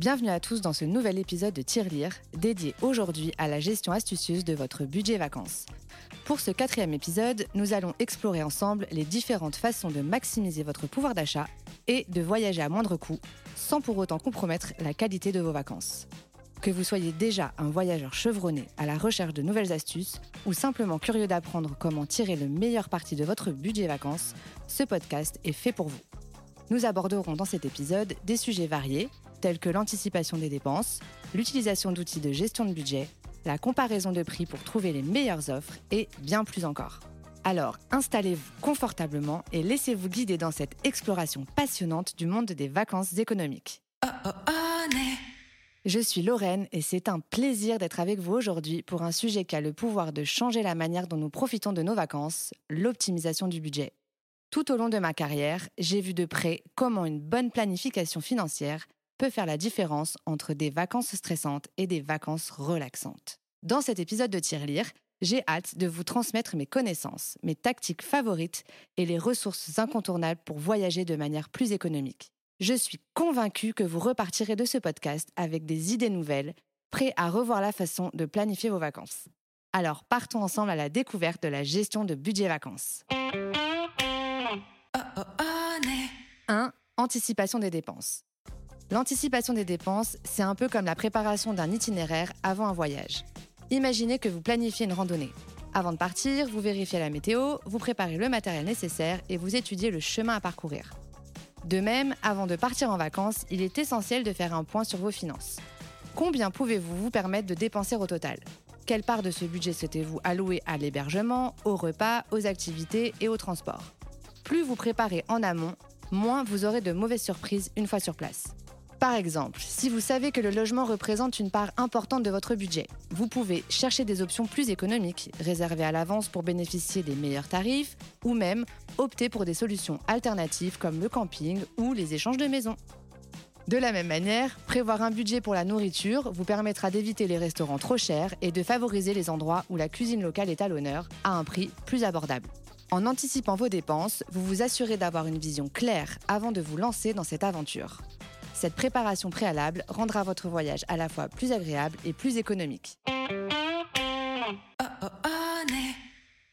Bienvenue à tous dans ce nouvel épisode de Tirelire, dédié aujourd'hui à la gestion astucieuse de votre budget vacances. Pour ce quatrième épisode, nous allons explorer ensemble les différentes façons de maximiser votre pouvoir d'achat et de voyager à moindre coût, sans pour autant compromettre la qualité de vos vacances. Que vous soyez déjà un voyageur chevronné à la recherche de nouvelles astuces ou simplement curieux d'apprendre comment tirer le meilleur parti de votre budget vacances, ce podcast est fait pour vous. Nous aborderons dans cet épisode des sujets variés, tels que l'anticipation des dépenses, l'utilisation d'outils de gestion de budget, la comparaison de prix pour trouver les meilleures offres et bien plus encore. Alors installez-vous confortablement et laissez-vous guider dans cette exploration passionnante du monde des vacances économiques. Je suis Lorraine et c'est un plaisir d'être avec vous aujourd'hui pour un sujet qui a le pouvoir de changer la manière dont nous profitons de nos vacances, l'optimisation du budget. Tout au long de ma carrière, j'ai vu de près comment une bonne planification financière peut faire la différence entre des vacances stressantes et des vacances relaxantes. Dans cet épisode de Tirelire, j'ai hâte de vous transmettre mes connaissances, mes tactiques favorites et les ressources incontournables pour voyager de manière plus économique. Je suis convaincue que vous repartirez de ce podcast avec des idées nouvelles, prêts à revoir la façon de planifier vos vacances. Alors partons ensemble à la découverte de la gestion de budget vacances. 1. Anticipation des dépenses. L'anticipation des dépenses, c'est un peu comme la préparation d'un itinéraire avant un voyage. Imaginez que vous planifiez une randonnée. Avant de partir, vous vérifiez la météo, vous préparez le matériel nécessaire et vous étudiez le chemin à parcourir. De même, avant de partir en vacances, il est essentiel de faire un point sur vos finances. Combien pouvez-vous vous permettre de dépenser au total? Quelle part de ce budget souhaitez-vous allouer à l'hébergement, aux repas, aux activités et au transport? Plus vous préparez en amont, moins vous aurez de mauvaises surprises une fois sur place. Par exemple, si vous savez que le logement représente une part importante de votre budget, vous pouvez chercher des options plus économiques, réserver à l'avance pour bénéficier des meilleurs tarifs, ou même opter pour des solutions alternatives comme le camping ou les échanges de maisons. De la même manière, prévoir un budget pour la nourriture vous permettra d'éviter les restaurants trop chers et de favoriser les endroits où la cuisine locale est à l'honneur à un prix plus abordable. En anticipant vos dépenses, vous vous assurez d'avoir une vision claire avant de vous lancer dans cette aventure. Cette préparation préalable rendra votre voyage à la fois plus agréable et plus économique.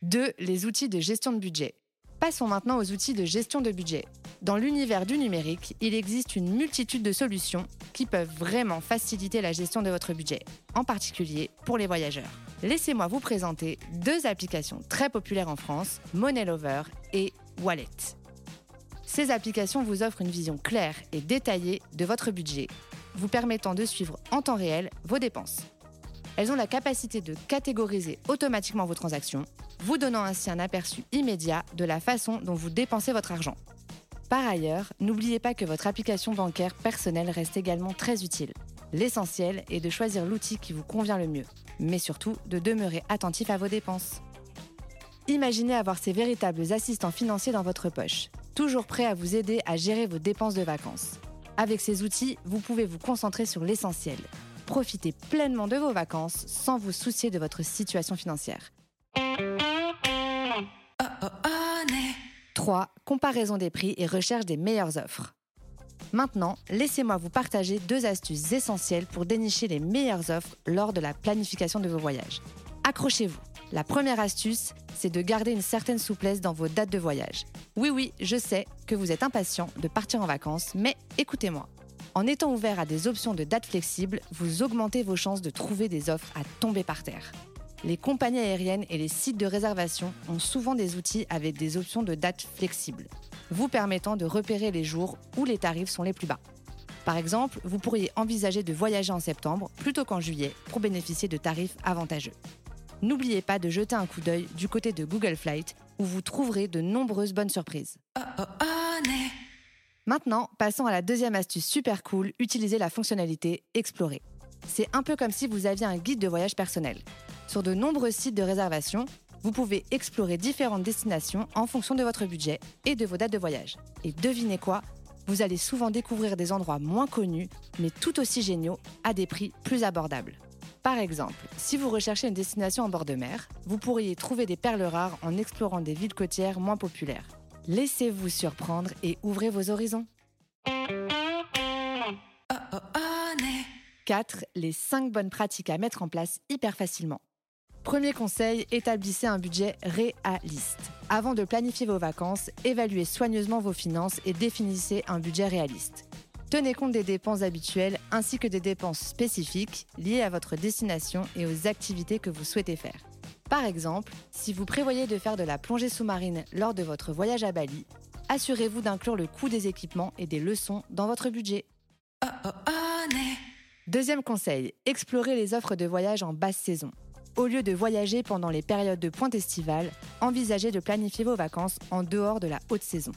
2. Les outils de gestion de budget. Passons maintenant aux outils de gestion de budget. Dans l'univers du numérique, il existe une multitude de solutions qui peuvent vraiment faciliter la gestion de votre budget, en particulier pour les voyageurs. Laissez-moi vous présenter deux applications très populaires en France, Moneylover et Wallet. Ces applications vous offrent une vision claire et détaillée de votre budget, vous permettant de suivre en temps réel vos dépenses. Elles ont la capacité de catégoriser automatiquement vos transactions, vous donnant ainsi un aperçu immédiat de la façon dont vous dépensez votre argent. Par ailleurs, n'oubliez pas que votre application bancaire personnelle reste également très utile. L'essentiel est de choisir l'outil qui vous convient le mieux, mais surtout de demeurer attentif à vos dépenses. Imaginez avoir ces véritables assistants financiers dans votre poche, toujours prêts à vous aider à gérer vos dépenses de vacances. Avec ces outils, vous pouvez vous concentrer sur l'essentiel. Profitez pleinement de vos vacances sans vous soucier de votre situation financière. 3. Comparaison des prix et recherche des meilleures offres. Maintenant, laissez-moi vous partager deux astuces essentielles pour dénicher les meilleures offres lors de la planification de vos voyages. Accrochez-vous. La première astuce, c'est de garder une certaine souplesse dans vos dates de voyage. Oui, oui, je sais que vous êtes impatient de partir en vacances, mais écoutez-moi. En étant ouvert à des options de dates flexibles, vous augmentez vos chances de trouver des offres à tomber par terre. Les compagnies aériennes et les sites de réservation ont souvent des outils avec des options de dates flexibles, vous permettant de repérer les jours où les tarifs sont les plus bas. Par exemple, vous pourriez envisager de voyager en septembre plutôt qu'en juillet pour bénéficier de tarifs avantageux n'oubliez pas de jeter un coup d'œil du côté de Google Flight où vous trouverez de nombreuses bonnes surprises. Maintenant, passons à la deuxième astuce super cool, utiliser la fonctionnalité Explorer. C'est un peu comme si vous aviez un guide de voyage personnel. Sur de nombreux sites de réservation, vous pouvez explorer différentes destinations en fonction de votre budget et de vos dates de voyage. Et devinez quoi? Vous allez souvent découvrir des endroits moins connus, mais tout aussi géniaux, à des prix plus abordables. Par exemple, si vous recherchez une destination en bord de mer, vous pourriez trouver des perles rares en explorant des villes côtières moins populaires. Laissez-vous surprendre et ouvrez vos horizons. 4. Les 5 bonnes pratiques à mettre en place hyper facilement. Premier conseil, établissez un budget réaliste. Avant de planifier vos vacances, évaluez soigneusement vos finances et définissez un budget réaliste. Tenez compte des dépenses habituelles ainsi que des dépenses spécifiques liées à votre destination et aux activités que vous souhaitez faire. Par exemple, si vous prévoyez de faire de la plongée sous-marine lors de votre voyage à Bali, assurez-vous d'inclure le coût des équipements et des leçons dans votre budget. Oh, oh, Deuxième conseil, explorez les offres de voyage en basse saison. Au lieu de voyager pendant les périodes de pointe estivale, envisagez de planifier vos vacances en dehors de la haute saison.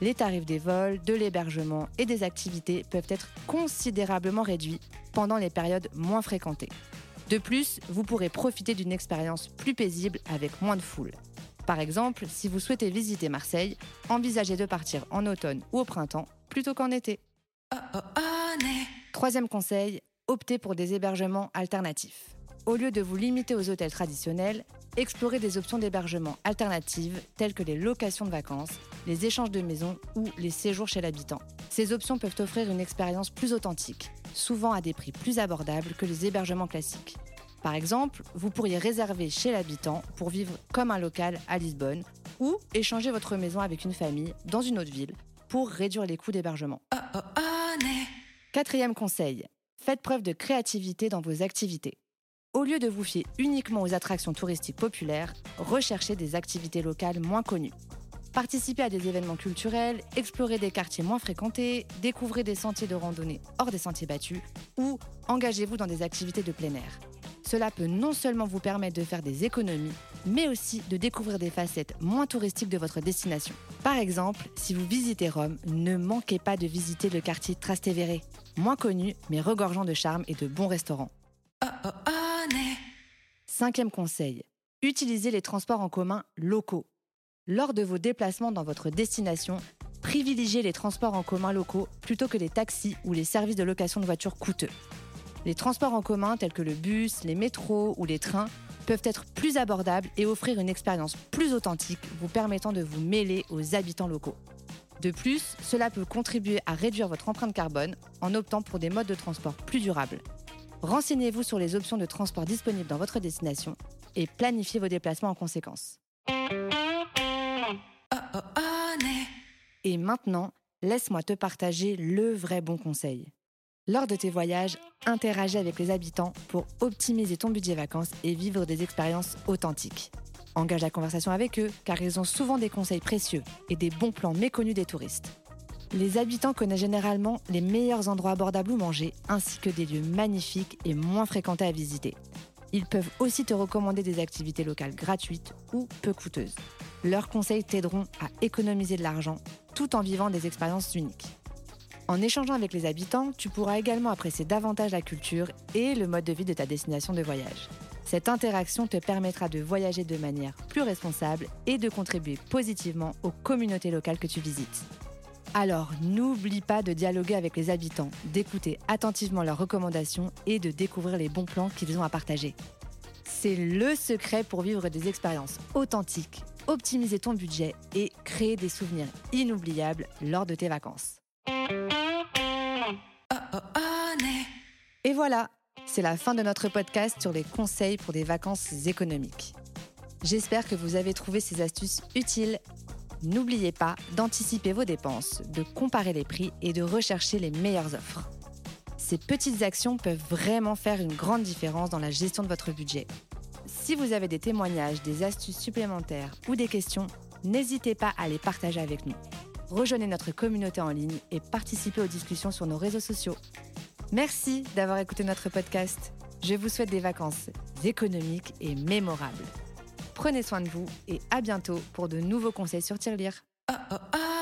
Les tarifs des vols, de l'hébergement et des activités peuvent être considérablement réduits pendant les périodes moins fréquentées. De plus, vous pourrez profiter d'une expérience plus paisible avec moins de foule. Par exemple, si vous souhaitez visiter Marseille, envisagez de partir en automne ou au printemps plutôt qu'en été. Oh, oh, Troisième conseil, optez pour des hébergements alternatifs. Au lieu de vous limiter aux hôtels traditionnels, explorez des options d'hébergement alternatives telles que les locations de vacances, les échanges de maisons ou les séjours chez l'habitant. Ces options peuvent offrir une expérience plus authentique, souvent à des prix plus abordables que les hébergements classiques. Par exemple, vous pourriez réserver chez l'habitant pour vivre comme un local à Lisbonne ou échanger votre maison avec une famille dans une autre ville pour réduire les coûts d'hébergement. Oh, oh, oh, Quatrième conseil, faites preuve de créativité dans vos activités. Au lieu de vous fier uniquement aux attractions touristiques populaires, recherchez des activités locales moins connues. Participez à des événements culturels, explorez des quartiers moins fréquentés, découvrez des sentiers de randonnée hors des sentiers battus ou engagez-vous dans des activités de plein air. Cela peut non seulement vous permettre de faire des économies, mais aussi de découvrir des facettes moins touristiques de votre destination. Par exemple, si vous visitez Rome, ne manquez pas de visiter le quartier Trastevere, moins connu mais regorgeant de charme et de bons restaurants. Oh, oh, Cinquième conseil, utilisez les transports en commun locaux. Lors de vos déplacements dans votre destination, privilégiez les transports en commun locaux plutôt que les taxis ou les services de location de voitures coûteux. Les transports en commun tels que le bus, les métros ou les trains peuvent être plus abordables et offrir une expérience plus authentique, vous permettant de vous mêler aux habitants locaux. De plus, cela peut contribuer à réduire votre empreinte carbone en optant pour des modes de transport plus durables. Renseignez-vous sur les options de transport disponibles dans votre destination et planifiez vos déplacements en conséquence. Et maintenant, laisse-moi te partager le vrai bon conseil. Lors de tes voyages, interagis avec les habitants pour optimiser ton budget vacances et vivre des expériences authentiques. Engage la conversation avec eux car ils ont souvent des conseils précieux et des bons plans méconnus des touristes. Les habitants connaissent généralement les meilleurs endroits abordables où manger ainsi que des lieux magnifiques et moins fréquentés à visiter. Ils peuvent aussi te recommander des activités locales gratuites ou peu coûteuses. Leurs conseils t'aideront à économiser de l'argent tout en vivant des expériences uniques. En échangeant avec les habitants, tu pourras également apprécier davantage la culture et le mode de vie de ta destination de voyage. Cette interaction te permettra de voyager de manière plus responsable et de contribuer positivement aux communautés locales que tu visites. Alors, n'oublie pas de dialoguer avec les habitants, d'écouter attentivement leurs recommandations et de découvrir les bons plans qu'ils ont à partager. C'est le secret pour vivre des expériences authentiques, optimiser ton budget et créer des souvenirs inoubliables lors de tes vacances. Et voilà, c'est la fin de notre podcast sur les conseils pour des vacances économiques. J'espère que vous avez trouvé ces astuces utiles. N'oubliez pas d'anticiper vos dépenses, de comparer les prix et de rechercher les meilleures offres. Ces petites actions peuvent vraiment faire une grande différence dans la gestion de votre budget. Si vous avez des témoignages, des astuces supplémentaires ou des questions, n'hésitez pas à les partager avec nous rejoignez notre communauté en ligne et participez aux discussions sur nos réseaux sociaux. Merci d'avoir écouté notre podcast. Je vous souhaite des vacances économiques et mémorables. Prenez soin de vous et à bientôt pour de nouveaux conseils sur Tirelire. Oh, oh, oh.